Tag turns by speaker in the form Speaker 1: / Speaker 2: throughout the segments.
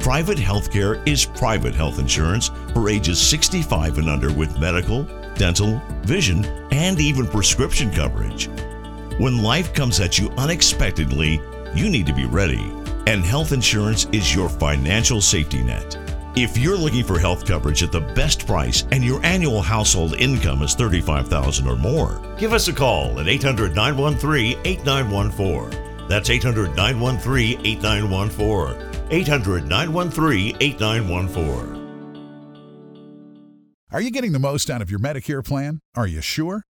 Speaker 1: Private healthcare is private health insurance for ages 65 and under with medical, dental, vision, and even prescription coverage. When life comes at you unexpectedly, you need to be ready, and health insurance is your financial safety net. If you're looking for health coverage at the best price and your annual household income is 35000 or more, give us a call at 800 913 8914. That's 800 913 8914. 800 913 8914.
Speaker 2: Are you getting the most out of your Medicare plan? Are you sure?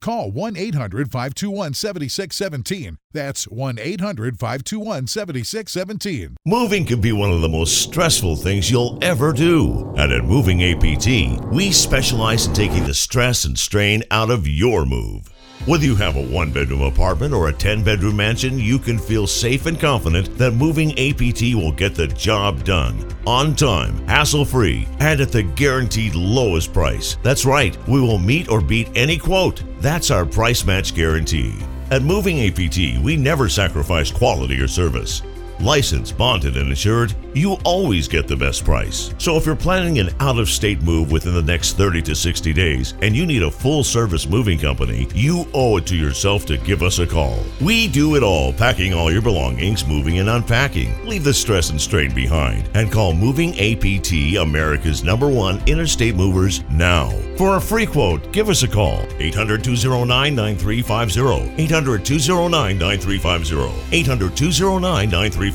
Speaker 2: Call 1 800 521 7617. That's 1 800 521 7617.
Speaker 1: Moving can be one of the most stressful things you'll ever do. And at Moving APT, we specialize in taking the stress and strain out of your move. Whether you have a one bedroom apartment or a 10 bedroom mansion, you can feel safe and confident that Moving APT will get the job done on time, hassle free, and at the guaranteed lowest price. That's right, we will meet or beat any quote. That's our price match guarantee. At Moving APT, we never sacrifice quality or service. Licensed, bonded, and insured, you always get the best price. So if you're planning an out of state move within the next 30 to 60 days and you need a full service moving company, you owe it to yourself to give us a call. We do it all, packing all your belongings, moving and unpacking. Leave the stress and strain behind and call Moving APT, America's number one interstate movers, now. For a free quote, give us a call 800 209 9350. 800 209 9350. 800 209 9350.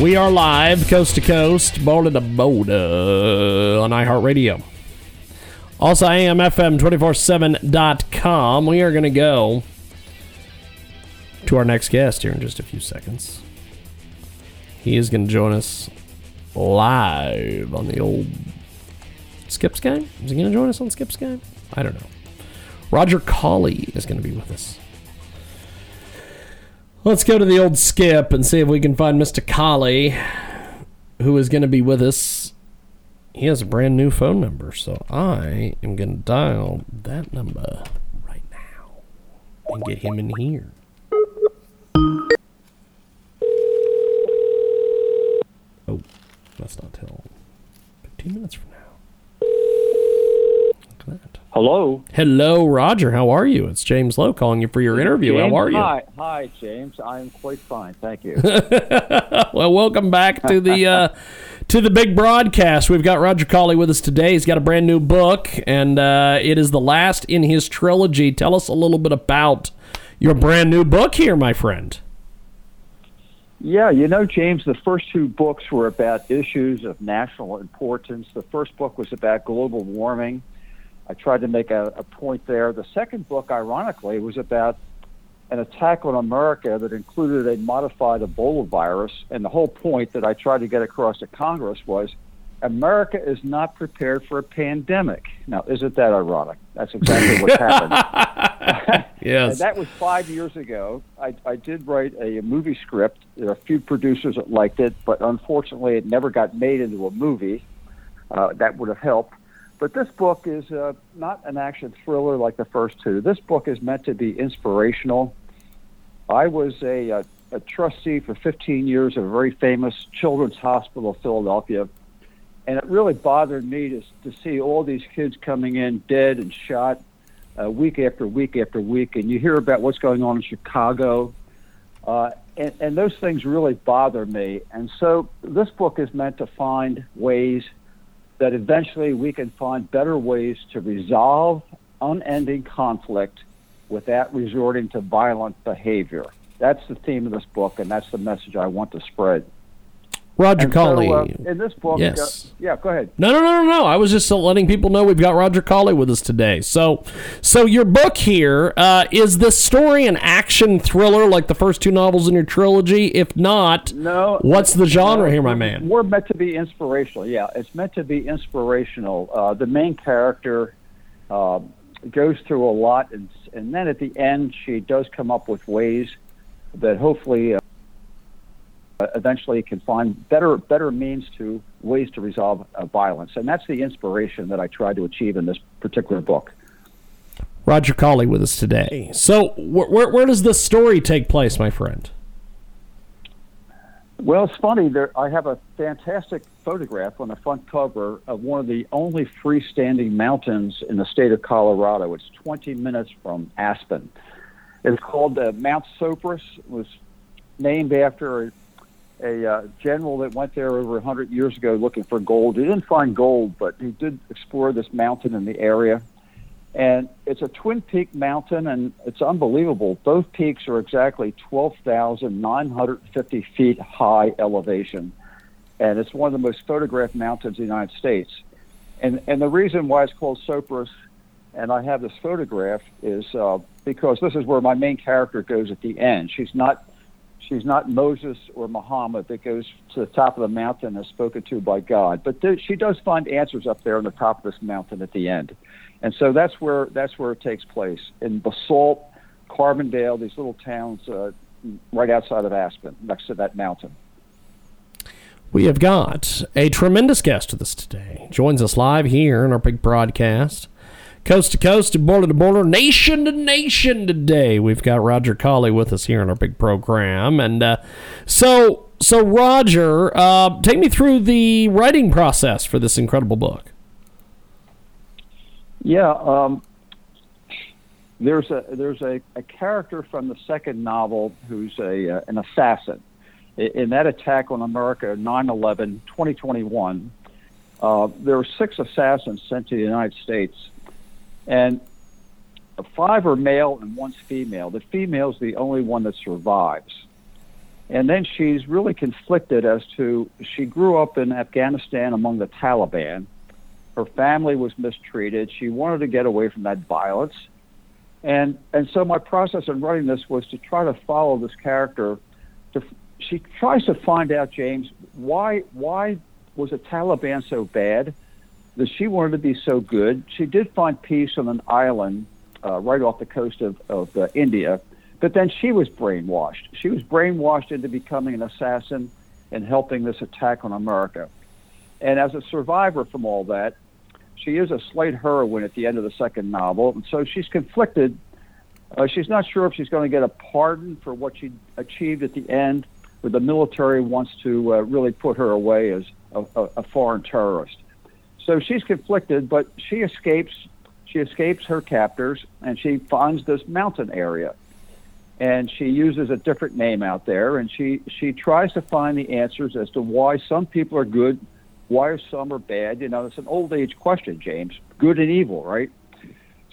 Speaker 3: We are live, coast to coast, border to border on iHeartRadio. Also, AMFM247.com. We are going to go to our next guest here in just a few seconds. He is going to join us live on the old Skip Sky. Is he going to join us on Skip Sky? I don't know. Roger Colley is going to be with us. Let's go to the old skip and see if we can find Mr. Colley, who is going to be with us. He has a brand new phone number, so I am going to dial that number right now and get him in here. Oh, that's not till 15 minutes from now. Look at that.
Speaker 4: Hello.
Speaker 3: Hello, Roger. How are you? It's James Lowe calling you for your interview.
Speaker 4: James,
Speaker 3: How are you?
Speaker 4: Hi, hi, James. I am quite fine, thank you.
Speaker 3: well, welcome back to the uh, to the big broadcast. We've got Roger Colley with us today. He's got a brand new book, and uh, it is the last in his trilogy. Tell us a little bit about your brand new book here, my friend.
Speaker 4: yeah, you know, James, the first two books were about issues of national importance. The first book was about global warming. I tried to make a, a point there. The second book, ironically, was about an attack on America that included a modified Ebola virus. And the whole point that I tried to get across to Congress was America is not prepared for a pandemic. Now, isn't that ironic? That's exactly what happened.
Speaker 3: Yes.
Speaker 4: And that was five years ago. I, I did write a, movie script. There are a few producers that liked it, but unfortunately, it never got made into a movie. Uh, that would have helped. But this book is uh, not an action thriller like the first two. This book is meant to be inspirational. I was a, a, a trustee for 15 years of a very famous children's hospital of Philadelphia, and it really bothered me to, to see all these kids coming in dead and shot uh, week after week after week. And you hear about what's going on in Chicago, uh, and, and those things really bother me. And so this book is meant to find ways that eventually we can find better ways to resolve unending conflict without resorting to violent behavior. That's the theme of this book, and that's the message I want to spread.
Speaker 3: Roger
Speaker 4: And
Speaker 3: Colley.
Speaker 4: so, uh, in this book,
Speaker 3: Yes.
Speaker 4: uh, yeah, go ahead.
Speaker 3: No, no, no, no, no. I was just letting people know we've got Roger Colley with us today. So, so your book here uh, is this story an action thriller like the first two novels in your trilogy? If not,
Speaker 4: No.
Speaker 3: what's the genre
Speaker 4: No,
Speaker 3: here, my man?
Speaker 4: We're meant to be inspirational. Yeah, it's meant to be inspirational. Uh, the main character uh, goes through a lot, and, and then at the end, she does come up with ways that hopefully eventually can find better better means to ways to resolve uh, violence, and that's the inspiration that I tried to achieve in this particular book.
Speaker 3: Roger Colley with us today. So, wh- where where does this story take place, my friend?
Speaker 4: Well, it's funny. There, I have a fantastic photograph on the front cover of one of the only freestanding mountains in the state of Colorado. It's 20 minutes from Aspen. It's called uh, Mount Sopris. It was named after a, uh, general that went there over 100 years ago looking for gold. He didn't find gold, but he did explore this mountain in the area. And it's a twin peak mountain, and it's unbelievable. Both peaks are exactly 12,950 feet high elevation. And it's one of the most photographed mountains in the United States. And, and the reason why it's called Sopris, and I have this photograph, is uh, because this is where my main character goes at the end. She's not she's not Moses or Muhammad that goes to the top of the mountain and is spoken to by God, but th- she does find answers up there on the top of this mountain at the end, and so that's where that's where it takes place in Basalt, Carbondale, these little towns uh, right outside of Aspen, next to that mountain.
Speaker 3: We have got a tremendous guest with us today. Joins us live here in our big broadcast. Coast to coast and border to border, nation to nation today. We've got Roger Colley with us here in our big program. And uh, so, so Roger, uh, take me through the writing process for this incredible book.
Speaker 4: Yeah, um, there's a there's a, a character from the second novel who's a uh, an assassin. In that attack on America, 9/11, 2021, uh, there were six assassins sent to the United States, and five are male and one's female. The female's the only one that survives. And then she's really conflicted as to she grew up in Afghanistan among the Taliban. Her family was mistreated. She wanted to get away from that violence. And and so my process in writing this was to try to follow this character. To she tries to find out James why why was the Taliban so bad that she wanted to be so good. She did find peace on an island uh, right off the coast of of uh, India, But then she was brainwashed. She was brainwashed into becoming an assassin and helping this attack on America. And as a survivor from all that, she is a slight heroine at the end of the second novel, and so she's conflicted. Uh, she's not sure if she's going to get a pardon for what she achieved at the end, or the military wants to uh, really put her away as a, a, a foreign terrorist. So she's conflicted, but she escapes. She escapes her captors, and she finds this mountain area, and she uses a different name out there, and she she tries to find the answers as to why some people are good why some are bad? You know, it's an old age question, James. Good and evil, right?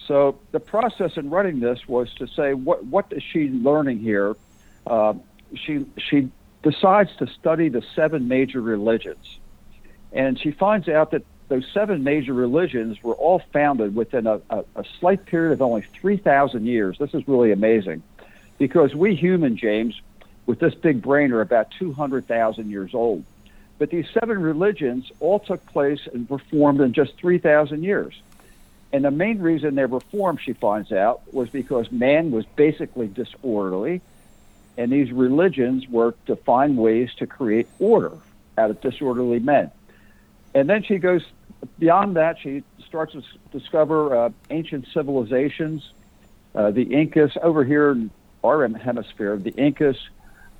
Speaker 4: So the process in writing this was to say, what what is she learning here? Uh, she she decides to study the seven major religions, and she finds out that those seven major religions were all founded within a, a, a slight period of only three thousand years. This is really amazing, because we human James, with this big brain, are about two hundred thousand years old. But these seven religions all took place and were formed in just 3,000 years. And the main reason they were formed, she finds out, was because man was basically disorderly, and these religions were to find ways to create order out of disorderly men. And then she goes beyond that, she starts to discover uh, ancient civilizations. Uh, the Incas, over here in our hemisphere, the Incas,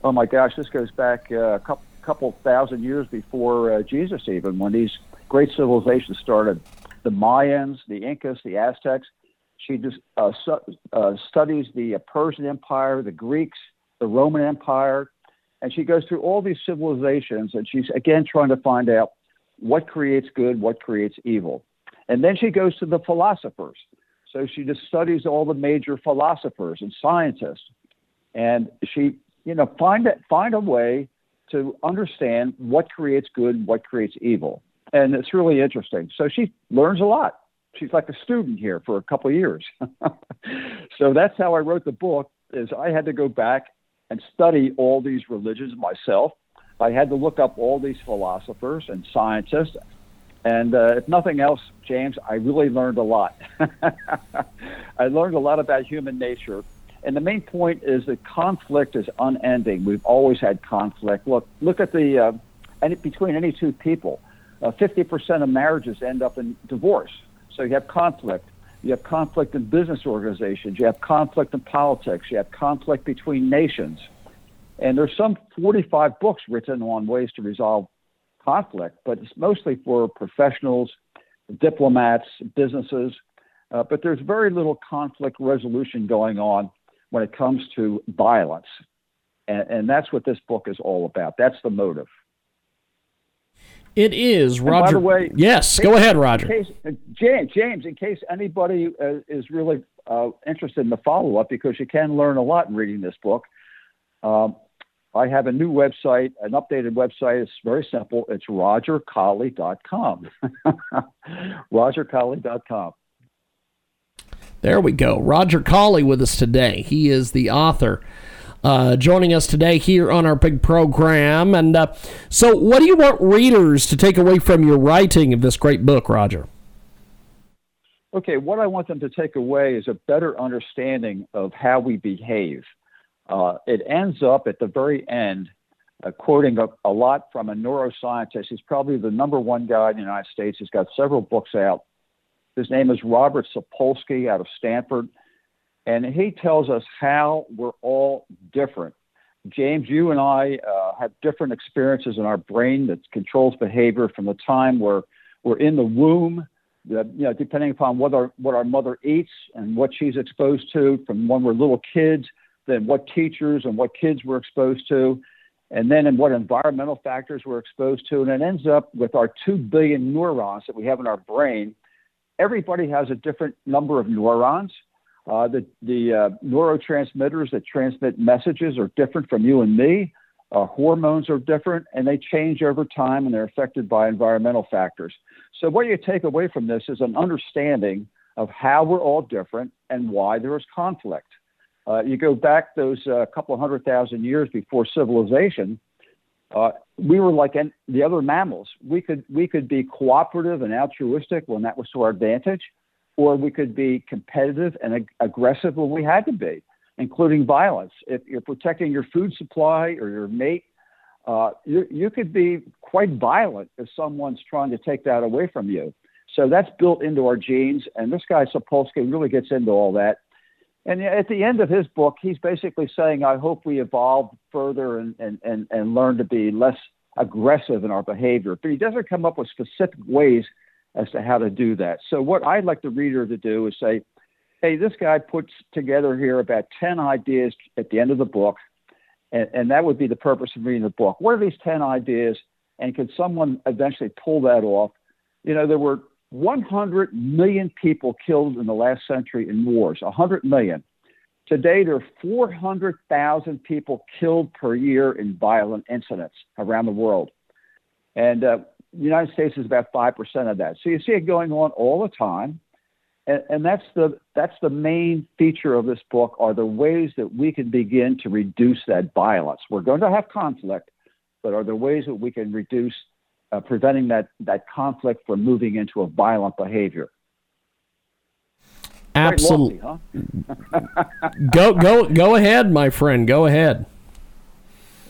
Speaker 4: oh my gosh, this goes back uh, a couple couple thousand years before uh, Jesus, even when these great civilizations started. The Mayans, the Incas, the Aztecs. She just uh, su- studies the Persian Empire, the Greeks, the Roman Empire, and she goes through all these civilizations, and she's again trying to find out what creates good, what creates evil. And then she goes to the philosophers. So she just studies all the major philosophers and scientists, and she, you know, find it, find a way to understand what creates good, what creates evil. And it's really interesting. So she learns a lot. She's like a student here for a couple of years. so that's how I wrote the book is I had to go back and study all these religions myself. I had to look up all these philosophers and scientists. And uh, if nothing else, James, I really learned a lot. I learned a lot about human nature and the main point is that conflict is unending. We've always had conflict. Look, look at the uh, any, between any two people. Uh, 50% of marriages end up in divorce. So you have conflict. You have conflict in business organizations. You have conflict in politics. You have conflict between nations. And there's some 45 books written on ways to resolve conflict, but it's mostly for professionals, diplomats, businesses. Uh, but there's very little conflict resolution going on when it comes to violence. And, and that's what this book is all about. That's the motive.
Speaker 3: It is, Roger.
Speaker 4: And by the way,
Speaker 3: yes, go ahead, Roger.
Speaker 4: Case, James, James, in case anybody uh, is really uh, interested in the follow up, because you can learn a lot in reading this book, um, I have a new website, an updated website. It's very simple. It's rogercolley.com. rogercolley.com.
Speaker 3: There we go. Roger Colley with us today. He is the author. Uh, joining us today here on our big program. And uh, so, what do you want readers to take away from your writing of this great book, Roger?
Speaker 4: Okay, what I want them to take away is a better understanding of how we behave. Uh, it ends up at the very end uh, quoting a, a, lot from a neuroscientist. He's probably the number one guy in the United States. He's got several books out his name is Robert Sapolsky out of Stanford. And he tells us how we're all different. James, you and I uh, have different experiences in our brain that controls behavior from the time we're, we're in the womb, you know, depending upon what our, what our mother eats and what she's exposed to, from when we're little kids, then what teachers and what kids we're exposed to, and then in what environmental factors we're exposed to. And it ends up with our 2 billion neurons that we have in our brain everybody has a different number of neurons. Uh, the the uh, neurotransmitters that transmit messages are different from you and me. Uh, hormones are different and they change over time and they're affected by environmental factors. So, what you take away from this is an understanding of how we're all different and why there is conflict. Uh, you go back those uh, couple hundred thousand years before civilization, uh, we were like the other mammals. We could we could be cooperative and altruistic when that was to our advantage, or we could be competitive and ag- aggressive when we had to be. including violence. If you're protecting your food supply or your mate, uh, you, you could be quite violent if someone's trying to take that away from you. So that's built into our genes. And this guy, Sapolsky, really gets into all that. And at the end of his book, he's basically saying, I hope we evolve further and, and, and, and learn to be less aggressive in our behavior. But he doesn't come up with specific ways as to how to do that. So, what I'd like the reader to do is say, hey, this guy puts together here about 10 ideas at the end of the book. And, and that would be the purpose of reading the book. What are these 10 ideas? And can someone eventually pull that off? You know, there were 100 million people killed in the last century in wars, 100 million. Today, there are 400,000 people killed per year in violent incidents around the world. And uh, the United States is about 5% of that. So you see it going on all the time. And, and that's, the, that's the main feature of this book are the ways that we can begin to reduce that violence. We're going to have conflict, but are there ways that we can reduce uh, preventing that, that conflict from moving into a violent behavior.
Speaker 3: Absolutely. Huh? go go go ahead, my friend. Go ahead.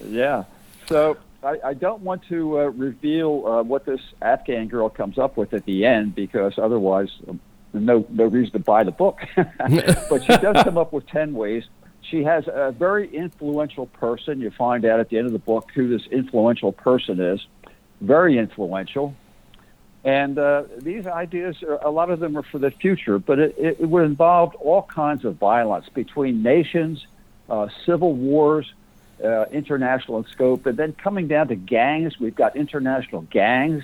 Speaker 4: Yeah. So I, I don't want to uh, reveal uh, what this Afghan girl comes up with at the end because otherwise, um, no no reason to buy the book. but she does come up with ten ways. She has a very influential person. You find out at the end of the book who this influential person is very influential. And uh, these ideas, are, a lot of them are for the future, but it, it would involve all kinds of violence between nations, uh, civil wars, uh, international in scope, and then coming down to gangs. We've got international gangs,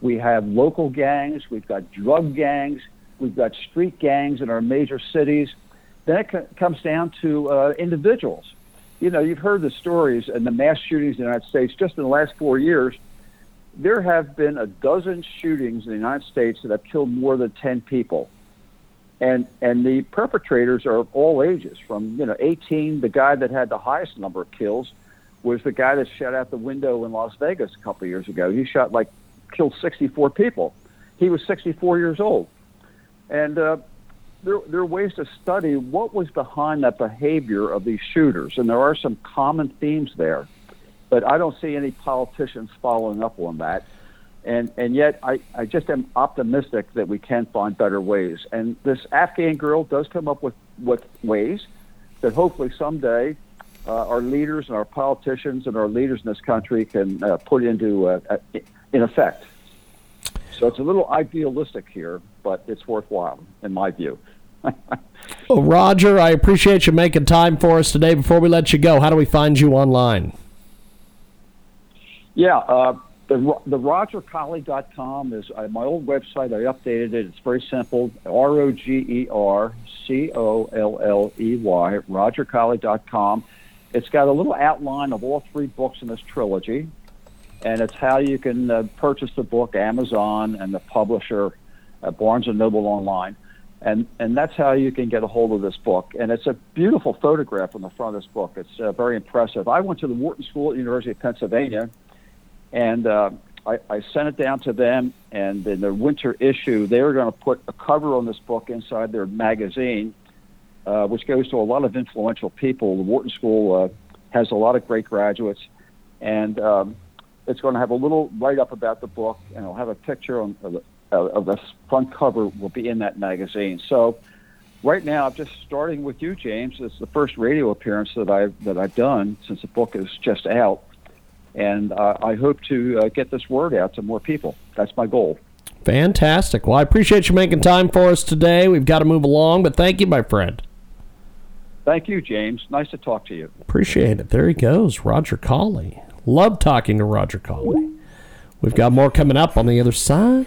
Speaker 4: we have local gangs, we've got drug gangs, we've got street gangs in our major cities. Then it comes down to uh, individuals. You know, you've heard the stories and the mass shootings in the United States just in the last four years there have been a dozen shootings in the United States that have killed more than 10 people. And, and the perpetrators are of all ages, from you know 18. The guy that had the highest number of kills was the guy that shot out the window in Las Vegas a couple of years ago. He shot like killed 64 people. He was 64 years old, and uh, there, there are ways to study what was behind that behavior of these shooters, and there are some common themes there but I don't see any politicians following up on that. And, and yet, I, I just am optimistic that we can find better ways. And this Afghan girl does come up with, with ways that hopefully someday uh, our leaders and our politicians and our leaders in this country can uh, put into uh, uh in effect. So it's a little idealistic here, but it's worthwhile in my view.
Speaker 3: well, Roger, I appreciate you making time for us today. Before we let you go, how do we find you online?
Speaker 4: Yeah, uh, the the rogercolley.com is uh, my old website. I updated it. It's very simple. R O G E R C O L L E Y. rogercolley.com. It's got a little outline of all three books in this trilogy, and it's how you can uh, purchase the book Amazon and the publisher uh, Barnes and Noble online. And, and that's how you can get a hold of this book. And it's a beautiful photograph on the front of this book. It's uh, very impressive. I went to the Wharton School at the University of Pennsylvania, and uh, I, I, sent it down to them. And in the winter issue, they were going to put a cover on this book inside their magazine, uh, which goes to a lot of influential people. The Wharton School uh, has a lot of great graduates, and um, it's going to have a little write up about the book, and it'll have a picture on, of, the, of the front cover will be in that magazine. So. Right now, I'm just starting with you, James. It's the first radio appearance that I've that I've done since the book is just out and uh, I hope to uh, get this word out to more people. That's my goal.
Speaker 3: Fantastic. Well, I appreciate you making time for us today. We've got to move along, but thank you, my friend.
Speaker 4: Thank you, James. Nice to talk to you.
Speaker 3: Appreciate it. There he goes, Roger Colley. Love talking to Roger Colley. We've got more coming up on the other side.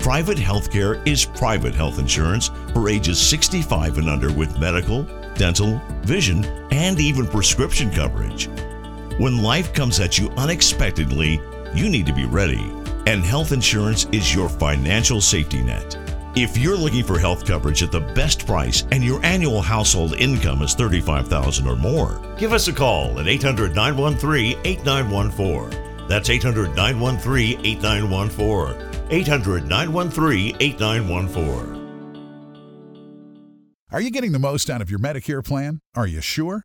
Speaker 1: Private healthcare is private health insurance for ages 65 and under with medical, dental, vision, and even prescription coverage. When life comes at you unexpectedly, you need to be ready, and health insurance is your financial safety net. If you're looking for health coverage at the best price and your annual household income is 35,000 or more, give us a call at 800 913 8914. That's 800 913 8914. 800 913 8914.
Speaker 2: Are you getting the most out of your Medicare plan? Are you sure?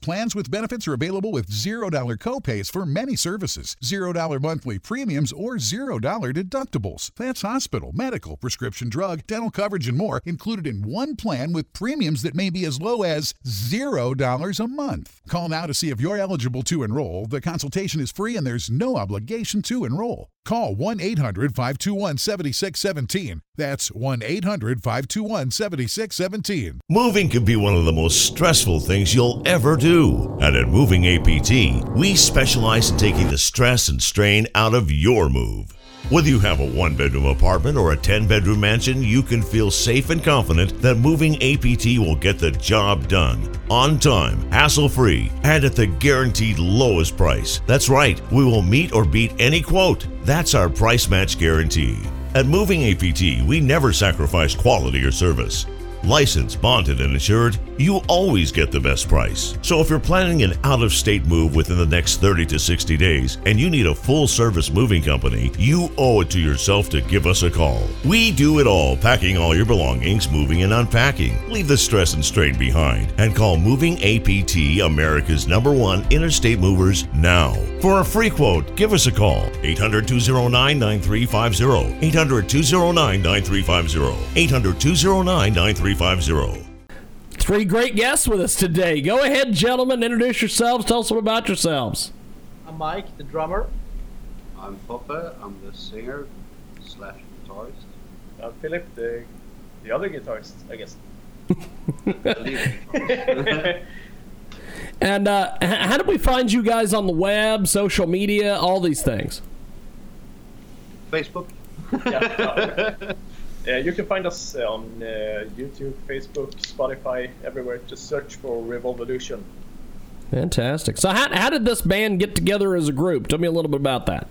Speaker 2: plans with benefits are available with $0 copays for many services, $0 monthly premiums, or $0 deductibles. That's hospital, medical, prescription drug, dental coverage, and more included in one plan with premiums that may be as low as $0 a month. Call now to see if you're eligible to enroll. The consultation is free and there's no obligation to enroll. Call 1 800 521 7617. That's 1 800 521 7617.
Speaker 1: Moving can be one of the most stressful things you'll ever do. And at Moving APT, we specialize in taking the stress and strain out of your move. Whether you have a one bedroom apartment or a 10 bedroom mansion, you can feel safe and confident that Moving APT will get the job done on time, hassle free, and at the guaranteed lowest price. That's right, we will meet or beat any quote. That's our price match guarantee. At Moving APT, we never sacrifice quality or service. Licensed, bonded, and insured, you always get the best price. So if you're planning an out of state move within the next 30 to 60 days and you need a full service moving company, you owe it to yourself to give us a call. We do it all, packing all your belongings, moving and unpacking. Leave the stress and strain behind and call Moving APT, America's number one interstate movers, now. For a free quote, give us a call 800 209 9350. 800 209 9350. 800 209 9350.
Speaker 3: Three great guests with us today. Go ahead, gentlemen, introduce yourselves. Tell us a about yourselves.
Speaker 5: I'm Mike, the drummer.
Speaker 6: I'm Poppe. I'm the singer slash guitarist.
Speaker 5: I'm Philip, the the other guitarist, I guess.
Speaker 3: And uh, how did we find you guys on the web, social media, all these things?
Speaker 6: Facebook.
Speaker 5: yeah, yeah, you can find us on uh, YouTube, Facebook, Spotify, everywhere. Just search for Revolution.
Speaker 3: Fantastic. So, how, how did this band get together as a group? Tell me a little bit about that.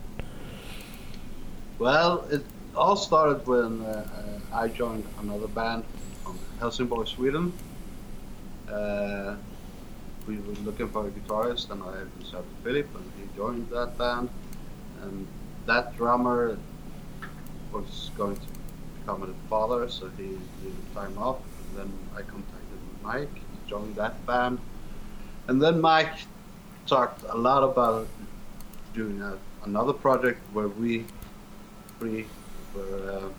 Speaker 6: Well, it all started when uh, uh, I joined another band from Helsingborg, Sweden. Uh, we were looking for a guitarist, and I reached out to Philip, and he joined that band. And that drummer was going to father, so he needed time off. And then I contacted Mike to join that band. And then Mike talked a lot about doing a, another project where we three were uh,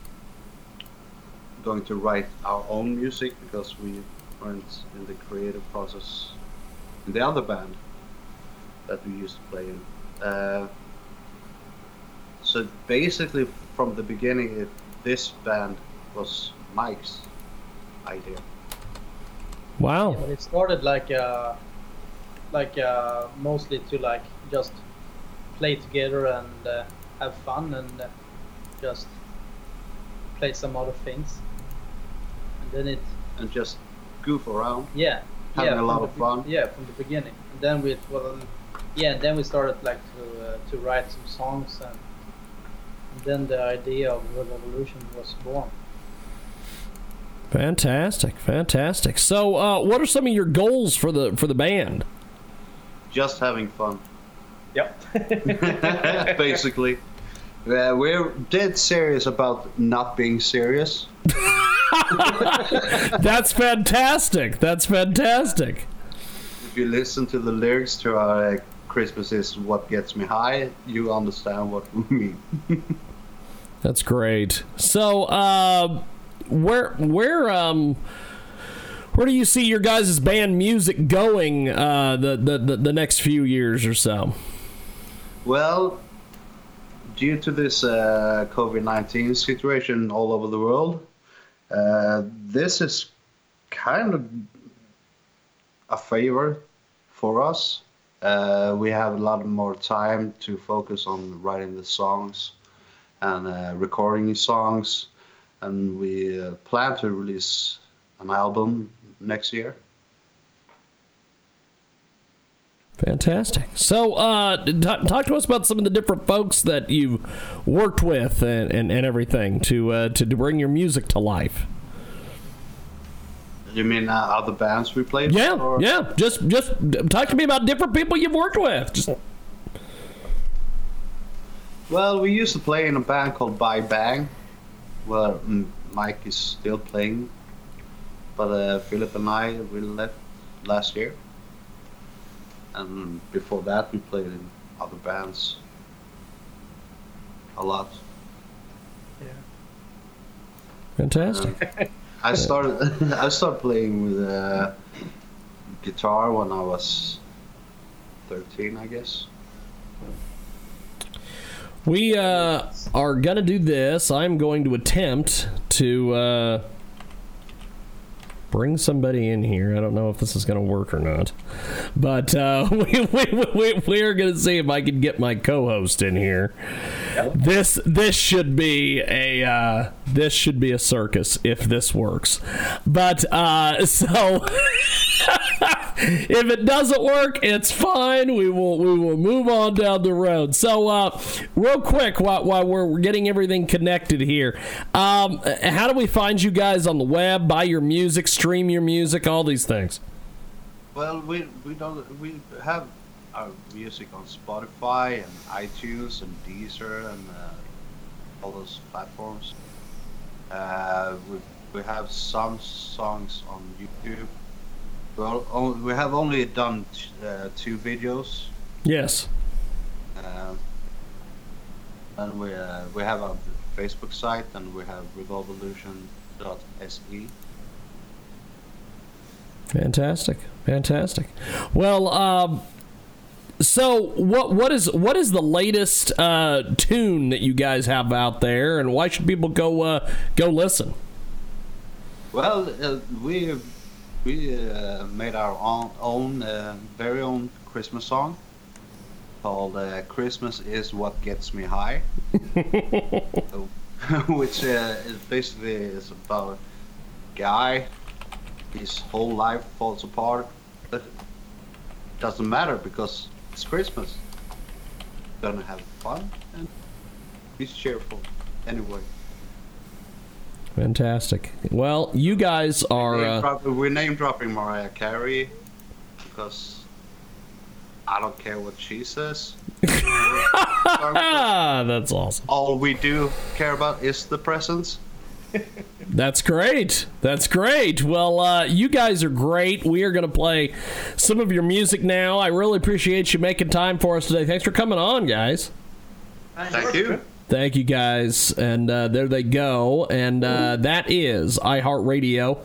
Speaker 6: going to write our own music because we weren't in the creative process in the other band that we used to play in. Uh, so basically, from the beginning, it, this band was Mike's idea.
Speaker 3: Wow.
Speaker 7: But it started like uh, like uh, mostly to like just play together and uh, have fun and uh, just play some other things. And then it
Speaker 6: and just goof around.
Speaker 7: yeah
Speaker 6: Having
Speaker 7: yeah,
Speaker 6: a
Speaker 7: from
Speaker 6: lot
Speaker 7: the
Speaker 6: of
Speaker 7: be-
Speaker 6: fun.
Speaker 7: Yeah, from the beginning. And then we well yeah, and then we started like to uh, to write some songs and, and then the idea of Revolution was born.
Speaker 3: Fantastic, fantastic. So, uh, what are some of your goals for the for the band?
Speaker 6: Just having fun.
Speaker 5: Yep.
Speaker 6: Basically. Uh, we're dead serious about not being serious.
Speaker 3: That's fantastic. That's fantastic.
Speaker 6: If you listen to the lyrics to our uh, Christmas is what gets me high, you understand what we mean.
Speaker 3: That's great. So, uh, where where um where do you see your guys' band music going uh, the, the the the next few years or so?
Speaker 6: Well, due to this uh, COVID 19 situation all over the world, uh, this is kind of a favor for us. Uh, we have a lot more time to focus on writing the songs and uh, recording songs, and we uh, plan to release an album next year.
Speaker 3: Fantastic. So, uh, t- talk to us about some of the different folks that you've worked with and, and, and everything to, uh, to to bring your music to life.
Speaker 6: You mean uh, other bands we played?
Speaker 3: Yeah,
Speaker 6: or-
Speaker 3: yeah. Just just talk to me about different people you've worked with. Just
Speaker 6: Well, we used to play in a band called Bye Bang, where mm, Mike is still playing, but uh, Philip and I we left last year. And before that, we played in other bands a lot. Yeah.
Speaker 3: Fantastic.
Speaker 6: I started I started playing with uh, guitar when I was thirteen, I guess.
Speaker 3: We uh, are gonna do this. I'm going to attempt to uh, bring somebody in here. I don't know if this is gonna work or not, but uh, we, we, we, we are gonna see if I can get my co-host in here. This this should be a uh, this should be a circus if this works, but uh, so. if it doesn't work, it's fine. We will we will move on down the road. So, uh, real quick, while, while we're getting everything connected here, um, how do we find you guys on the web? Buy your music, stream your music, all these things.
Speaker 6: Well, we we don't we have our music on Spotify and iTunes and Deezer and uh, all those platforms. Uh, we we have some songs on YouTube. Well, we have only done t- uh, two videos,
Speaker 3: Yes.
Speaker 6: uh, and we uh, we have a Facebook site and we have revolvolution.se.
Speaker 3: Fantastic, fantastic. Well, um, so what what is what is the latest uh, tune that you guys have out there, and why should people go uh, go listen?
Speaker 6: Well, uh, we we uh, made our own, own uh, very own Christmas song called uh, "Christmas Is What Gets Me High," which uh, is basically is about a guy. His whole life falls apart, but it doesn't matter because it's Christmas. Gonna have fun and he's cheerful anyway.
Speaker 3: Fantastic. Well, you guys are.
Speaker 6: Name
Speaker 3: Uh,
Speaker 6: drop- we're name dropping Mariah Carey because I don't care what she says.
Speaker 3: ah, that's awesome.
Speaker 6: All we do care about is the presents.
Speaker 3: That's great. That's great. Well, uh, you guys are great. We are going to play some of your music now. I really appreciate you making time for us today. Thanks for coming on, guys.
Speaker 6: Thank you.
Speaker 3: Thank you guys. And uh, there they go. And uh, that is iHeartRadio,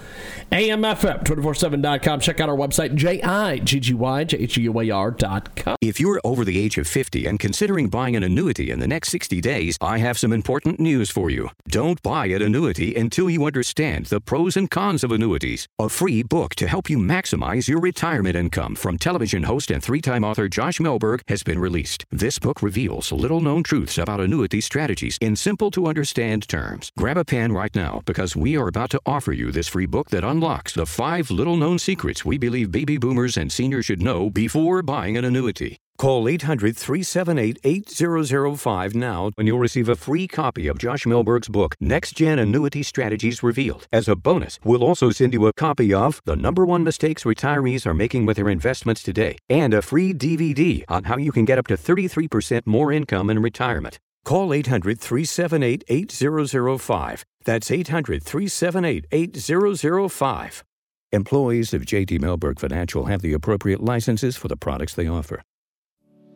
Speaker 3: AMFM247.com. Check out our website, J-I-G-G-Y-J-H-U-A-R.com.
Speaker 8: If you're over the age of 50 and considering buying an annuity in the next 60 days, I have some important news for you. Don't buy an annuity until you understand the pros and cons of annuities. A free book to help you maximize your retirement income from television host and three time author Josh Melberg has been released. This book reveals little known truths about annuity strategies in simple to understand terms. Grab a pen right now because we are about to offer you this free book that unlocks the five little known secrets we believe baby boomers and seniors should know before buying an annuity. Call 800 378 8005 now and you'll receive a free copy of Josh Melberg's book, Next Gen Annuity Strategies Revealed. As a bonus, we'll also send you a copy of The Number One Mistakes Retirees Are Making with Their Investments Today and a free DVD on how you can get up to 33% more income in retirement. Call 800 378 8005. That's 800 378 8005. Employees of JD Melberg Financial have the appropriate licenses for the products they offer.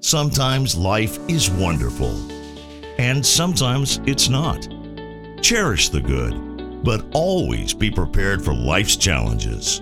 Speaker 1: Sometimes life is wonderful, and sometimes it's not. Cherish the good, but always be prepared for life's challenges.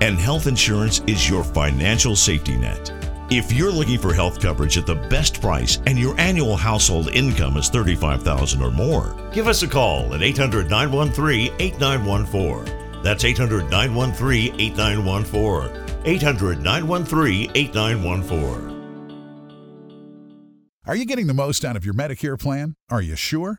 Speaker 1: and health insurance is your financial safety net. If you're looking for health coverage at the best price and your annual household income is 35,000 or more, give us a call at 800 913 8914. That's 800 913 8914. 800 913 8914.
Speaker 2: Are you getting the most out of your Medicare plan? Are you sure?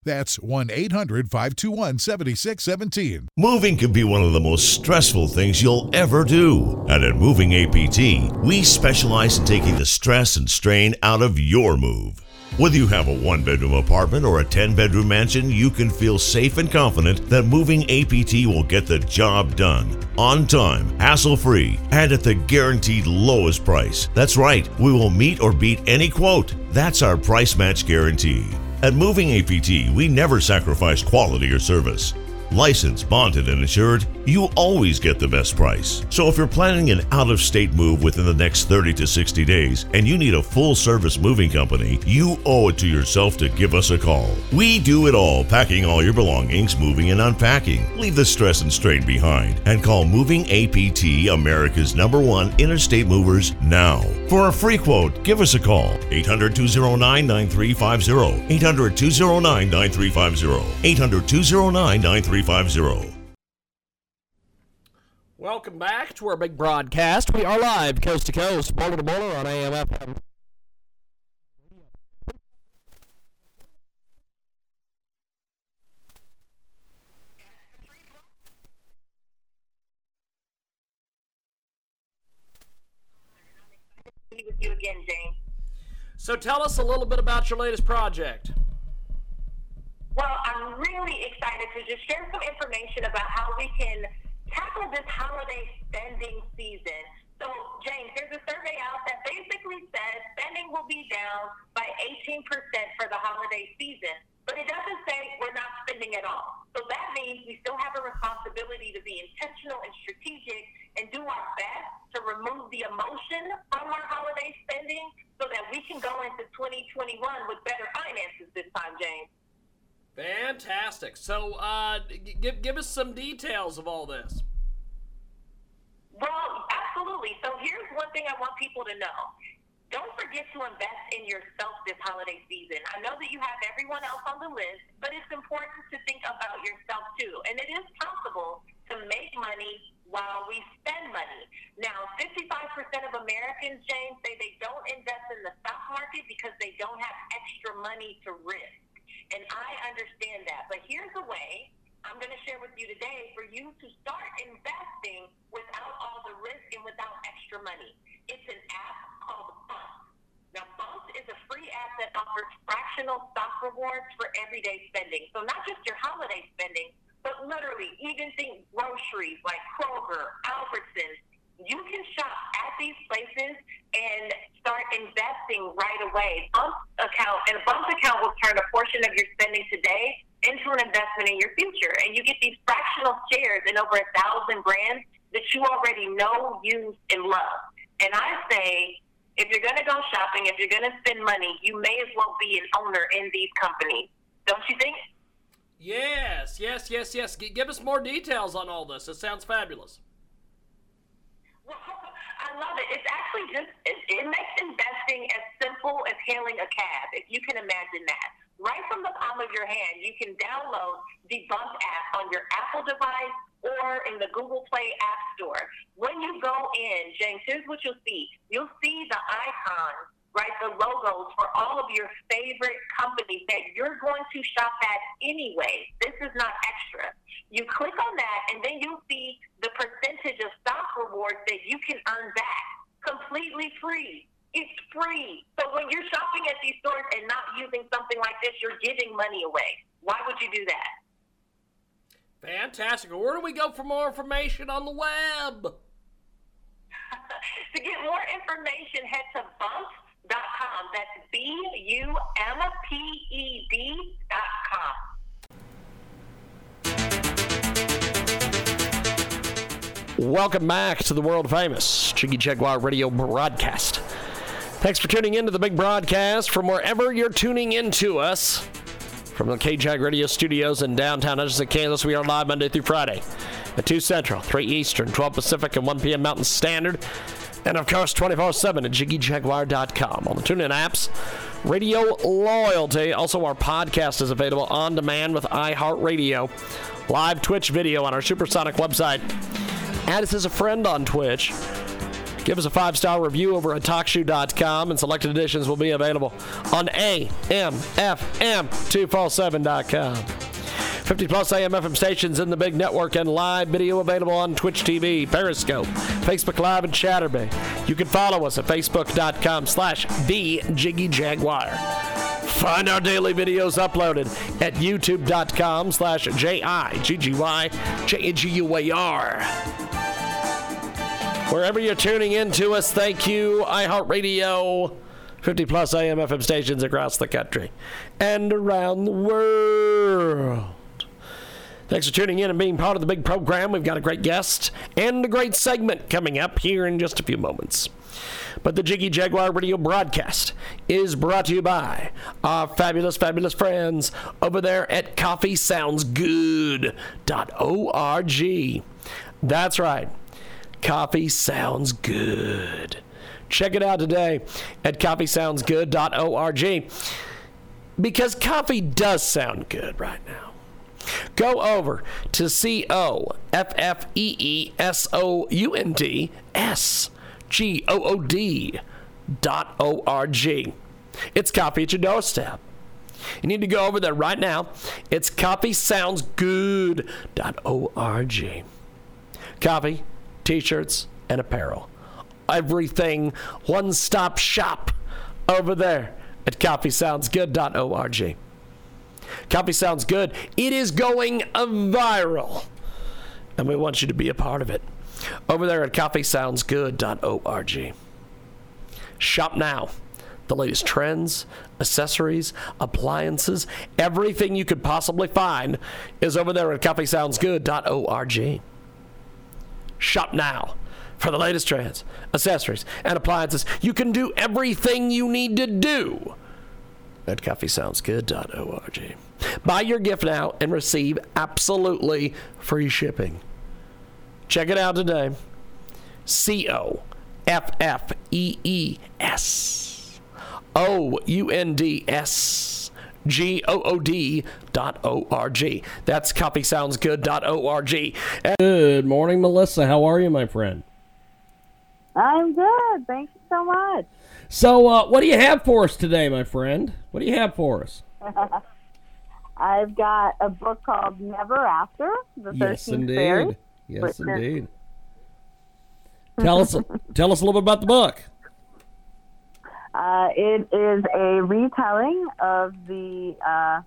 Speaker 2: That's 1 800 521 7617.
Speaker 1: Moving can be one of the most stressful things you'll ever do. And at Moving APT, we specialize in taking the stress and strain out of your move. Whether you have a one bedroom apartment or a 10 bedroom mansion, you can feel safe and confident that Moving APT will get the job done on time, hassle free, and at the guaranteed lowest price. That's right, we will meet or beat any quote. That's our price match guarantee. At Moving APT, we never sacrifice quality or service. Licensed, bonded, and insured, you always get the best price. So if you're planning an out of state move within the next 30 to 60 days and you need a full service moving company, you owe it to yourself to give us a call. We do it all, packing all your belongings, moving and unpacking. Leave the stress and strain behind and call Moving APT, America's number one interstate movers, now. For a free quote, give us a call 800 209 9350. 800 209 9350. 800 209 9350.
Speaker 3: Welcome back to our big broadcast. We are live coast to coast, border to border on AMFM.
Speaker 9: be with you again, James.
Speaker 3: So tell us a little bit about your latest project.
Speaker 9: Well, I'm really excited to just share some information about how we can tackle this holiday spending season. So, James, there's a survey out that basically says spending will be down by 18% for the holiday season, but it doesn't say we're not spending at all. So that means we still have a responsibility to be intentional and strategic and do our best to remove the emotion from our holiday spending so that we can go into 2021 with better finances this time, James.
Speaker 3: Fantastic. So, uh, give give us some details of all this.
Speaker 9: Well, absolutely. So here's one thing I want people to know. Don't forget to invest in yourself this holiday season. I know that you have everyone else on the list, but it's important to think about yourself too. And it is possible to make money while we spend money. Now, 55% of Americans, James, say they don't invest in the stock market because they don't have extra money to risk. And I understand that. But here's a way I'm going to share with you today for you to start investing without all the risk and without extra money. It's an app called Bumped. Now, Bumped is a free app that offers fractional stock rewards for everyday spending. So not just your holiday spending, but literally even think groceries like Kroger, Albertsons. You can shop these places and start investing right away. Bumped account and a Bumped account will turn a portion of your spending today into an investment in your future. And you get these fractional shares in over a thousand brands that you already know, use, and love. And I say, if you're going to go shopping, if you're going to spend money, you may as well be an owner in these companies. Don't you think?
Speaker 3: Yes, yes, yes, yes. G- give us more details on all this. It sounds fabulous.
Speaker 9: I love it. It's actually just, it, it makes investing as simple as hailing a cab, if you can imagine that. Right from the palm of your hand, you can download the Bumped app on your Apple device or in the Google Play App Store. When you go in, James, here's what you'll see. You'll see the icons, right, the logos for all of your favorite companies that you're going to shop at anyway. This is not extra. You click on that, and then you'll see the percentage of stock rewards that you can earn back completely free. It's free. So when you're shopping at these stores and not using something like this, you're giving money away. Why would you do that?
Speaker 3: Fantastic. Where do we go for more information on the web?
Speaker 9: to get more information, head to That's B U M P E D.com.
Speaker 3: Welcome back to the world famous Jiggy Jaguar radio broadcast. Thanks for tuning in to the big broadcast from wherever you're tuning in to us. From the KJAG Radio Studios in downtown Edgerton, Kansas, we are live Monday through Friday at 2 Central, 3 Eastern, 12 Pacific, and 1 p.m. Mountain Standard. And of course, 24 7 at JiggyJaguar.com. On the TuneIn apps, Radio Loyalty. Also, our podcast is available on demand with iHeartRadio. Live Twitch video on our Supersonic website. Add us as a friend on Twitch. Give us a five star review over at TalkShoe.com, and selected editions will be available on AMFM247.com. 50 plus AM FM stations in the big network and live video available on Twitch TV, Periscope, Facebook Live, and Chatterbait. You can follow us at Facebook.com slash The Jiggy Jaguar. Find our daily videos uploaded at YouTube.com slash J-I-G-G-Y-J-A-G-U-A-R. Wherever you're tuning in to us, thank you, iHeartRadio. 50 plus AM FM stations across the country and around the world. Thanks for tuning in and being part of the big program. We've got a great guest and a great segment coming up here in just a few moments. But the Jiggy Jaguar radio broadcast is brought to you by our fabulous, fabulous friends over there at coffeesoundsgood.org. That's right. Coffee sounds good. Check it out today at coffeesoundsgood.org because coffee does sound good right now. Go over to C O F F E E S O U N D S G O O D dot O R G. It's coffee at your doorstep. You need to go over there right now. It's coffeesoundsgood.org. Coffee, t shirts, and apparel. Everything one stop shop over there at coffeesoundsgood.org. Coffee sounds good. It is going viral. And we want you to be a part of it. Over there at coffeesoundsgood.org. Shop now. The latest trends, accessories, appliances, everything you could possibly find is over there at coffeesoundsgood.org. Shop now. for the latest trends, accessories, and appliances. You can do everything you need to do at coffeesoundsgood.org. Buy your gift now and receive absolutely free shipping. Check it out today. C O F F E E S O U N D S G O O D dot O R G. That's coffeesoundsgood dot O R G. Good morning, Melissa. How are you, my friend?
Speaker 10: I'm good. Thank you so much.
Speaker 3: So, uh, what do you have for us today, my friend? What do you have for us?
Speaker 10: I've got a book called Never After, The
Speaker 3: Yes, indeed.
Speaker 10: Fairy.
Speaker 3: Yes, indeed. Tell us, tell us a little bit about the book.
Speaker 10: Uh, it is a retelling of the uh,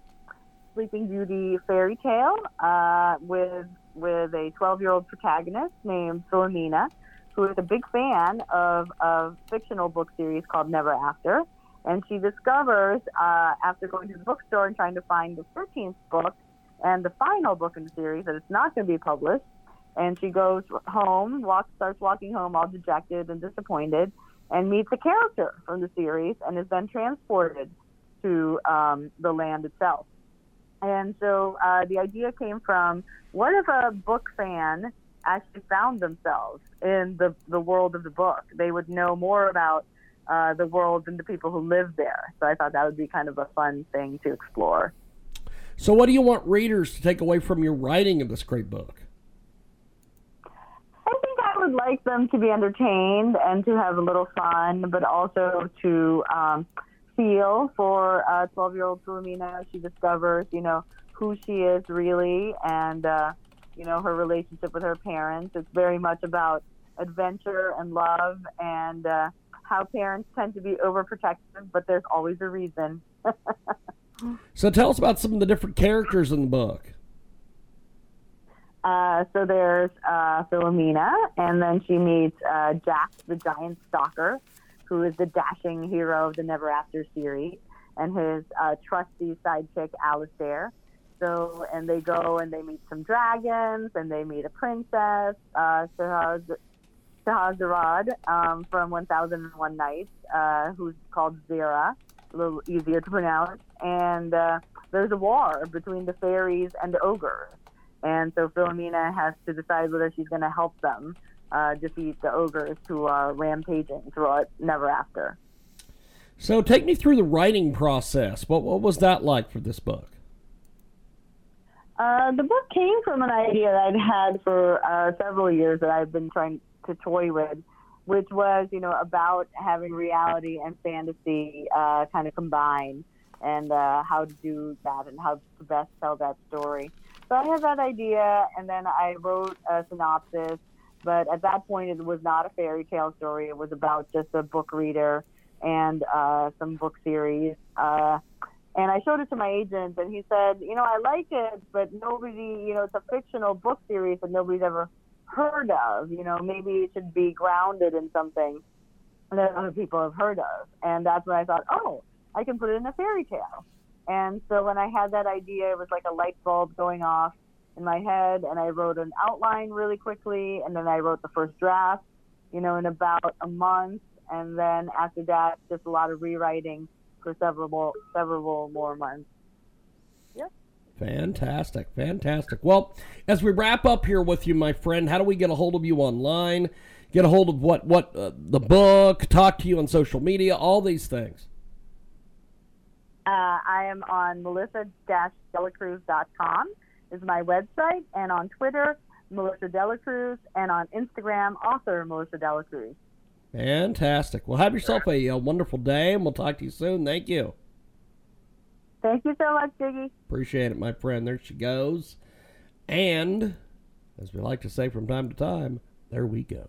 Speaker 10: Sleeping Beauty fairy tale uh, with with a 12 year old protagonist named Filomena, who is a big fan of a fictional book series called Never After. And she discovers, uh, after going to the bookstore and trying to find the 13th book and the final book in the series, that it's not going to be published. And she goes home, walks, starts walking home all dejected and disappointed, and meets a character from the series and is then transported to um, the land itself. And so uh, the idea came from what if a book fan actually found themselves in the, the world of the book? They would know more about uh, the world than the people who live there. So I thought that would be kind of a fun thing to explore.
Speaker 3: So, what do you want readers to take away from your writing of this great book?
Speaker 10: I think I would like them to be entertained and to have a little fun, but also to um, feel for uh, 12 year old Filomena. as She discovers, you know, who she is really and, uh, you know, her relationship with her parents. It's very much about adventure and love and uh, how parents tend to be overprotective, but there's always a reason.
Speaker 3: So, tell us about some of the different characters in the book.
Speaker 10: Uh, so there's uh, Filomena, and then she meets uh, Jack, the giant stalker, who is the dashing hero of the Never After series, and his uh, trusty sidekick, Alistair. So, and they go and they meet some dragons, and they meet a princess, uh, um, from 1001 Nights, uh, who's called Zira, a little easier to pronounce. And uh, there's a war between the fairies and the ogres. And so Filomena has to decide whether she's going to help them uh, defeat the ogres who are rampaging throughout Never After.
Speaker 3: So, take me through the writing process. What, what was that like for this book?
Speaker 10: Uh, the book came from an idea that I'd had for uh, several years that I've been trying to toy with, which was, you know, about having reality and fantasy uh, kind of combined and uh, how to do that and how to best tell that story. So I had that idea, and then I wrote a synopsis. But at that point, it was not a fairy tale story. It was about just a book reader and uh, some book series. And I showed it to my agent, and he said, you know, I like it, but nobody, you know, it's a fictional book series that nobody's ever heard of. You know, maybe it should be grounded in something that other people have heard of. And that's when I thought, oh, I can put it in a fairy tale. And so when I had that idea, it was like a light bulb going off in my head, and I wrote an outline really quickly, and then I wrote the first draft, you know, in about a month, and then after that, just a lot of rewriting for several more, several more months. Yeah.
Speaker 3: Fantastic, fantastic. Well, as we wrap up here with you, my friend, how do we get a hold of you online? Get a hold of what what uh, the book, talk to you on social media, all these things.
Speaker 10: Uh, I am on melissa-delacruz.com is my website, and on Twitter, Melissa Delacruz, and on Instagram, author Melissa Delacruz.
Speaker 3: Fantastic. Well, have yourself a, uh wonderful day, and we'll talk to you soon. Thank you.
Speaker 10: Thank you so much, Jiggy.
Speaker 3: Appreciate it, my friend. There she goes. And, as we like to say from time to time, there we go.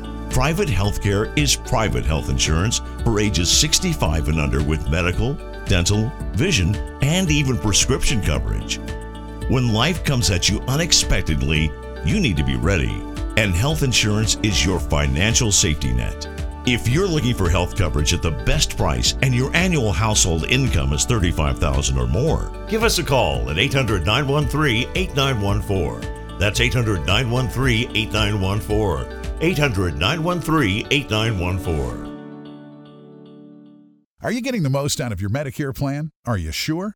Speaker 1: Private healthcare is private health insurance for ages 65 and under with medical, dental, vision, and even prescription coverage. When life comes at you unexpectedly, you need to be ready, and health insurance is your financial safety net. If you're looking for health coverage at the best price and your annual household income is 35000 or more, give us a call at 800 913 8914. That's 800 913 8914. 800 913 8914.
Speaker 2: Are you getting the most out of your Medicare plan? Are you sure?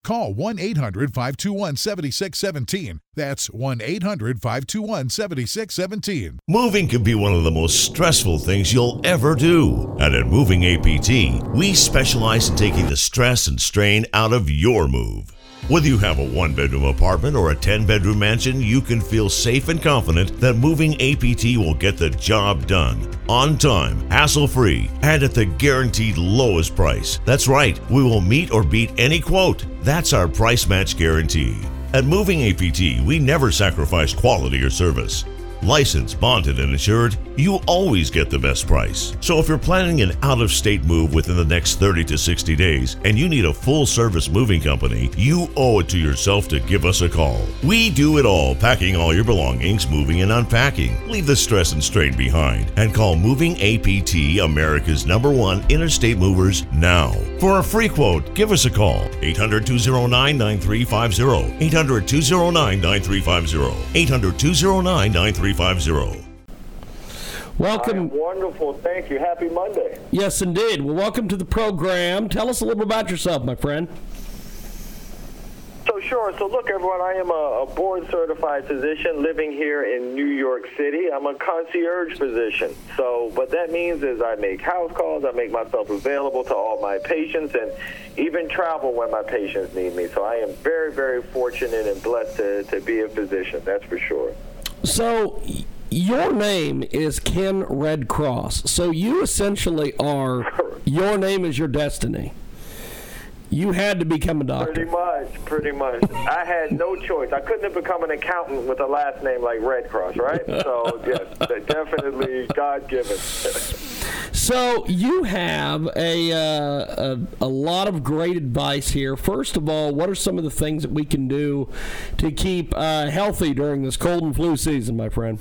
Speaker 2: Call 1 800 521 7617. That's 1 800 521 7617.
Speaker 1: Moving can be one of the most stressful things you'll ever do. And at Moving APT, we specialize in taking the stress and strain out of your move. Whether you have a one bedroom apartment or a 10 bedroom mansion, you can feel safe and confident that Moving APT will get the job done on time, hassle free, and at the guaranteed lowest price. That's right, we will meet or beat any quote. That's our price match guarantee. At Moving APT, we never sacrifice quality or service. Licensed, bonded, and insured, you always get the best price. So if you're planning an out of state move within the next 30 to 60 days and you need a full service moving company, you owe it to yourself to give us a call. We do it all, packing all your belongings, moving and unpacking. Leave the stress and strain behind and call Moving APT, America's number one interstate movers, now. For a free quote, give us a call 800 209 9350. 800 209 9350. 800 209 9350.
Speaker 3: Welcome.
Speaker 11: Wonderful. Thank you. Happy Monday.
Speaker 3: Yes, indeed. Well, welcome to the program. Tell us a little bit about yourself, my friend.
Speaker 11: So sure. So look, everyone, I am a, a board certified physician living here in New York City. I'm a concierge physician. So what that means is I make house calls, I make myself available to all my patients, and even travel when my patients need me. So I am very, very fortunate and blessed to, to be a physician. That's for sure.
Speaker 3: So your name is Ken Redcross. So you essentially are your name is your destiny. You had to become a doctor.
Speaker 11: Pretty much, pretty much. I had no choice. I couldn't have become an accountant with a last name like Redcross, right? So yes, definitely God given.
Speaker 3: So you have a, uh, a, a lot of great advice here. First of all, what are some of the things that we can do to keep uh, healthy during this cold and flu season, my friend?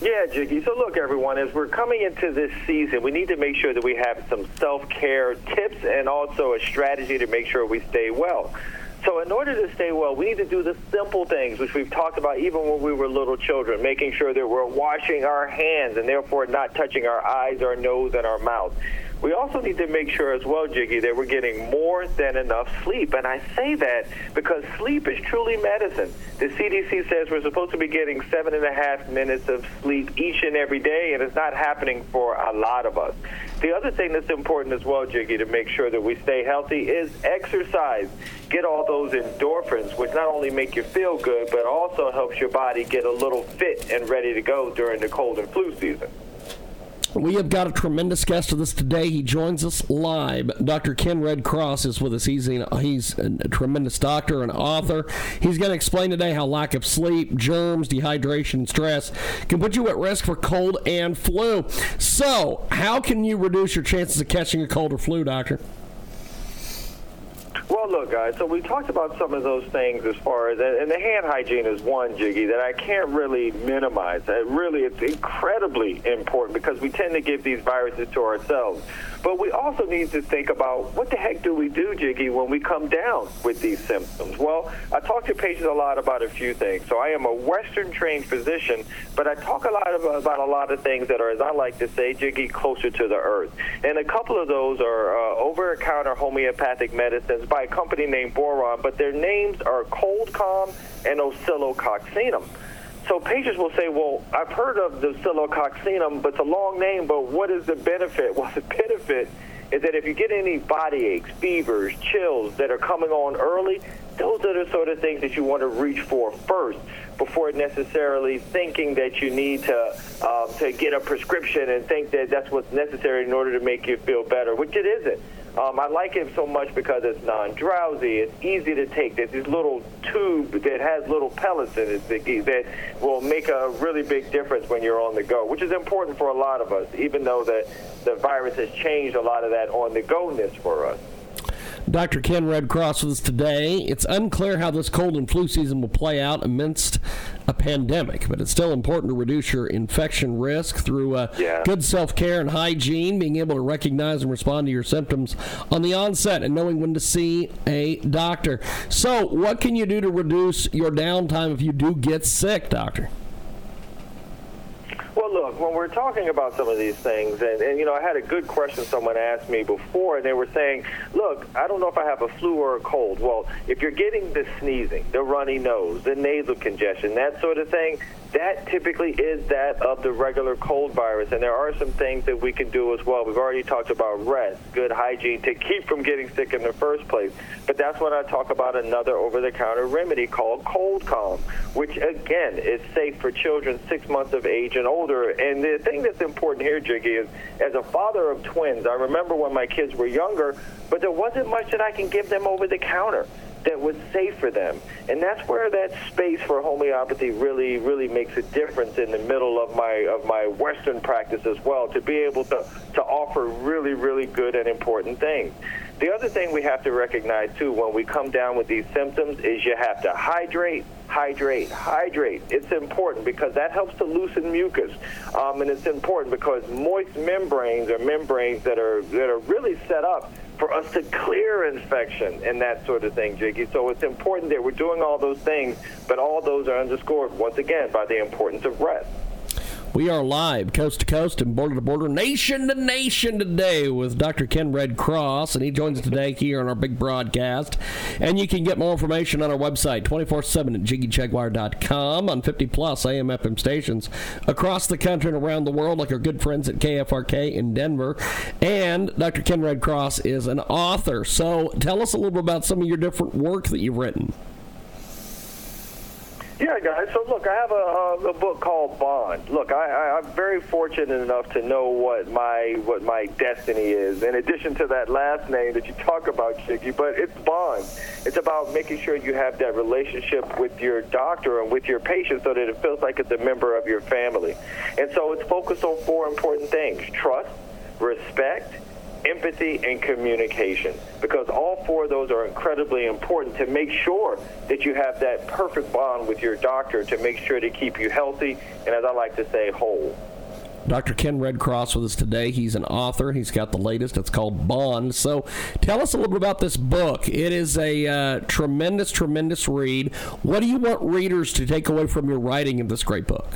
Speaker 11: Yeah, Jiggy. So look, everyone, as we're coming into this season, we need to make sure that we have some self-care tips and also a strategy to make sure we stay well. So in order to stay well, we need to do the simple things, which we've talked about even when we were little children, making sure that we're washing our hands and therefore not touching our eyes, our nose, and our mouth. We also need to make sure as well, Jiggy, that we're getting more than enough sleep. And I say that because sleep is truly medicine. The CDC says we're supposed to be getting seven and a half minutes of sleep each and every day, and it's not happening for a lot of us. The other thing that's important as well, Jiggy, to make sure that we stay healthy is exercise. Get all those endorphins, which not only make you feel good, but also helps your body get a little fit and ready to go during the cold and flu season.
Speaker 3: We have got a tremendous guest with us today. He joins us live. Dr. Ken Redcross is with us. He's he's a tremendous doctor and author. He's going to explain today how lack of sleep, germs, dehydration, stress can put you at risk for cold and flu. So, how can you reduce your chances of catching a cold or flu, doctor?
Speaker 11: Well, look, guys. So we talked about some of those things as far as, and the hand hygiene is one, Jiggy, that I can't really minimize. That really, it's incredibly important because we tend to give these viruses to ourselves. But we also need to think about what the heck do we do, Jiggy, when we come down with these symptoms? Well, I talk to patients a lot about a few things. So I am a Western trained physician, but I talk a lot about, about a lot of things that are, as I like to say, Jiggy, closer to the earth. And a couple of those are uh, over counter homeopathic medicines by a company named Boiron, but their names are Coldcalm and Oscillococcinum. So patients will say, well, I've heard of the but it's a long name, but what is the benefit? Well, the benefit is that if you get any body aches, fevers, chills that are coming on early, those are the sort of things that you want to reach for first before necessarily thinking that you need to um, to get a prescription and think that that's what's necessary in order to make you feel better, which it isn't. Um, I like it so much because it's non-drowsy. It's easy to take. There's this little tube that has little pellets in it that, that will make a really big difference when you're on the go, which is important for a lot of us, even though the, the virus has changed a lot of that on-the-go-ness for us.
Speaker 3: Dr. Ken Redcross with us today. It's unclear how this cold and flu season will play out amidst a pandemic, but it's still important to reduce your infection risk through uh,
Speaker 11: yeah.
Speaker 3: good self care and hygiene, being able to recognize and respond to your symptoms on the onset, and knowing when to see a doctor. So, what can you do to reduce your downtime if you do get sick, doctor?
Speaker 11: Well, look, when we're talking about some of these things, and, and you know, I had a good question someone asked me before, and they were saying, look, I don't know if I have a flu or a cold. Well, if you're getting the sneezing, the runny nose, the nasal congestion, that sort of thing, that typically is that of the regular cold virus. And there are some things that we can do as well. We've already talked about rest, good hygiene to keep from getting sick in the first place. But that's when I talk about another over the counter remedy called Cold Calm, which again is safe for children six months of age and older. And the thing that's important here, Jiggy, is as a father of twins, I remember when my kids were younger, but there wasn't much that I can give them over the counter that was safe for them. And that's where that space for homeopathy really, really makes a difference in the middle of my of my Western practice as well, to be able to, to offer really, really good and important things. The other thing we have to recognize too when we come down with these symptoms is you have to hydrate, hydrate, hydrate. It's important because that helps to loosen mucus, um, and it's important because moist membranes are membranes that are that are really set up for us to clear infection and that sort of thing, Jiggy. So it's important that we're doing all those things, but all those are underscored once again by the importance of rest.
Speaker 3: We are live, coast to coast and border to border, nation to nation today with Dr. Ken Redcross, and he joins us today here on our big broadcast. And you can get more information on our website, 24 7 at jiggyjaguar.com, on 50 plus AM FM stations across the country and around the world, like our good friends at KFRK in Denver. And Dr. Ken Redcross is an author. So tell us a little bit about some of your different work that you've written.
Speaker 11: Yeah, guys. So look, I have a, a, book called Bond. Look, I, I'm very fortunate enough to know what my what my destiny is. In addition to that last name that you talk about, Jiggy, but it's Bond. It's about making sure you have that relationship with your doctor and with your patient, so that it feels like it's a member of your family. And so it's focused on four important things: trust, respect empathy, and communication. Because all four of those are incredibly important to make sure that you have that perfect bond with your doctor to make sure to keep you healthy and, as I like to say, whole.
Speaker 3: Dr. Ken Redcross with us today. He's an author. He's got the latest. It's called Bond. So tell us a little bit about this book. It is a uh, tremendous, tremendous read. What do you want readers to take away from your writing of this great book?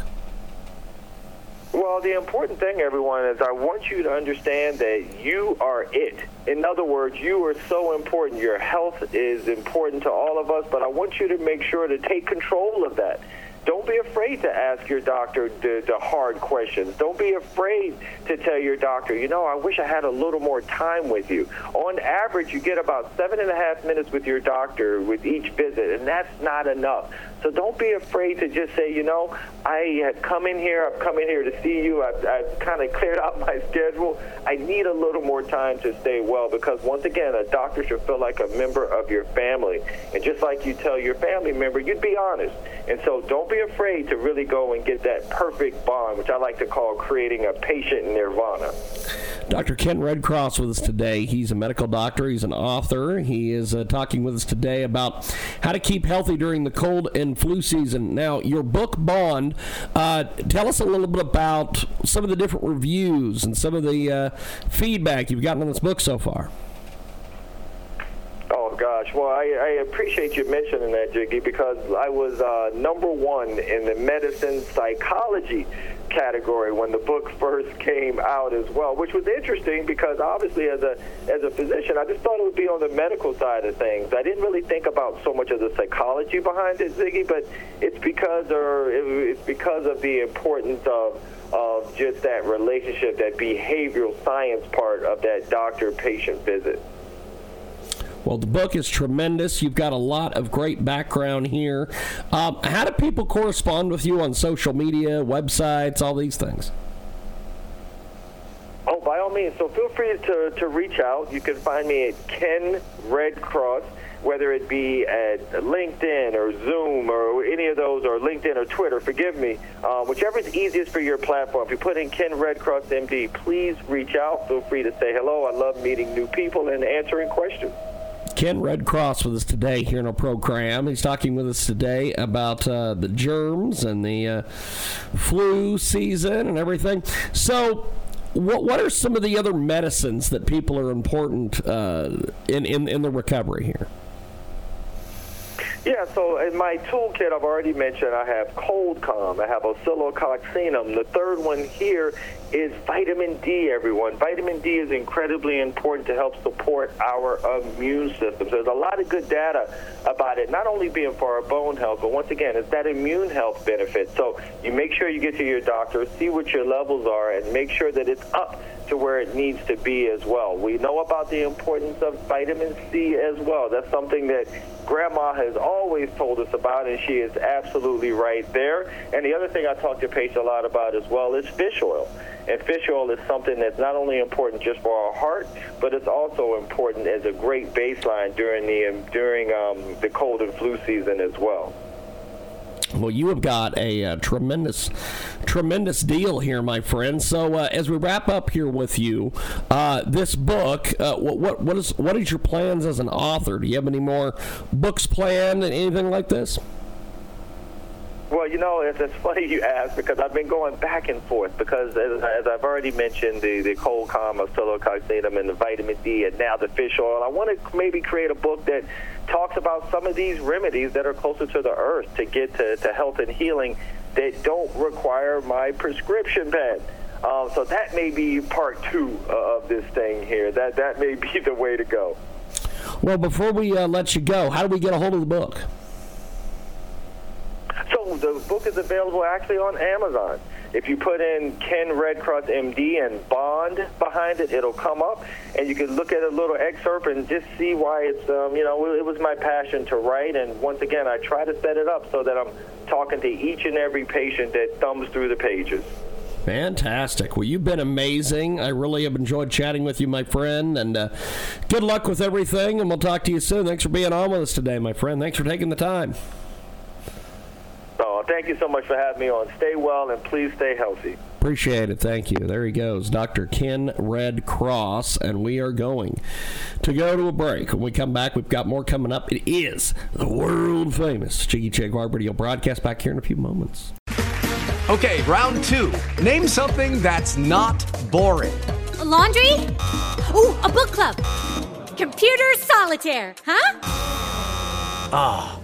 Speaker 11: The important thing, everyone, is I want you to understand that you are it. In other words, you are so important. Your health is important to all of us, but I want you to make sure to take control of that. Don't be afraid to ask your doctor the, the hard questions. Don't be afraid to tell your doctor, you know, I wish I had a little more time with you. On average, you get about seven and a half minutes with your doctor with each visit, and that's not enough. So don't be afraid to just say, you know, I have come in here, I've come in here to see you, I've, I've kind of cleared out my schedule. I need a little more time to stay well because, once again, a doctor should feel like a member of your family. And just like you tell your family member, you'd be honest. And so don't be afraid to really go and get that perfect bond, which I like to call creating a patient nirvana.
Speaker 3: Dr. Ken Redcross with us today. He's a medical doctor. He's an author. He is uh, talking with us today about how to keep healthy during the cold and flu season. Now, your book Bond. Uh, tell us a little bit about some of the different reviews and some of the uh, feedback you've gotten on this book so far.
Speaker 11: Oh gosh, well I, I appreciate you mentioning that, Jiggy, because I was uh, number one in the medicine psychology category when the book first came out as well, which was interesting because obviously as a as a physician, I just thought it would be on the medical side of things. I didn't really think about so much of the psychology behind it, Ziggy, but it's because or it's because of the importance of of just that relationship, that behavioral science part of that doctor-patient visit.
Speaker 3: Well, the book is tremendous. You've got a lot of great background here. Um, how do people correspond with you on social media, websites, all these things?
Speaker 11: Oh, by all means. So feel free to, to reach out. You can find me at Ken Redcross, whether it be at LinkedIn or Zoom or any of those, or LinkedIn or Twitter. Forgive me. Uh, whichever is easiest for your platform. If you put in Ken Redcross MD, please reach out. Feel free to say hello. I love meeting new people and answering questions.
Speaker 3: Ken Redcross with us today here in our program. He's talking with us today about uh, the germs and the uh, flu season and everything. So, what what are some of the other medicines that people are important uh, in, in in the recovery here?
Speaker 11: Yeah, so in my toolkit, I've already mentioned I have cold calm, I have oscillococcinum. The third one here is vitamin D, everyone. Vitamin D is incredibly important to help support our immune systems. There's a lot of good data about it, not only being for our bone health, but once again, it's that immune health benefit. So you make sure you get to your doctor, see what your levels are, and make sure that it's up to where it needs to be as well. We know about the importance of vitamin C as well. That's something that Grandma has always told us about, and she is absolutely right there. And the other thing I talk to patients a lot about as well is fish oil. And fish oil is something that's not only important just for our heart, but it's also important as a great baseline during the during um, the cold and flu season as well.
Speaker 3: Well, you have got a, uh, tremendous, tremendous deal here, my friend. So, uh, as we wrap up here with you, uh, this book, uh, what, what what is what is your plans as an author? Do you have any more books planned and anything like this?
Speaker 11: Well, you know, it's, it's funny you ask because I've been going back and forth because, as, as I've already mentioned, the, the cold calm oscillococcinum and the vitamin D and now the fish oil. I want to maybe create a book that talks about some of these remedies that are closer to the earth to get to, to health and healing that don't require my prescription pen. Um, so that may be part two of this thing here. That that may be the way to go.
Speaker 3: Well, before we uh, let you go, how do we get a hold of the book?
Speaker 11: So the book is available actually on Amazon. If you put in Ken Redcross MD and Bond behind it, it'll come up, and you can look at a little excerpt and just see why it's, um, you know, it was my passion to write. And once again, I try to set it up so that I'm talking to each and every patient that thumbs through the pages.
Speaker 3: Fantastic. Well, you've been amazing. I really have enjoyed chatting with you, my friend, and uh, good luck with everything. And we'll talk to you soon. Thanks for being on with us today, my friend. Thanks for taking the time.
Speaker 11: Oh, thank you so much for having me on. Stay well and please stay healthy.
Speaker 3: Appreciate it. Thank you. There he goes, Dr. Ken Redcross, and we are going to go to a break. When we come back, we've got more coming up. It is the world famous Jiggy Jaguar Radio broadcast back here in a few moments.
Speaker 12: Okay, round two. Name something that's not boring.
Speaker 13: A laundry? Ooh, a book club. Computer solitaire, huh?
Speaker 12: Ah, oh,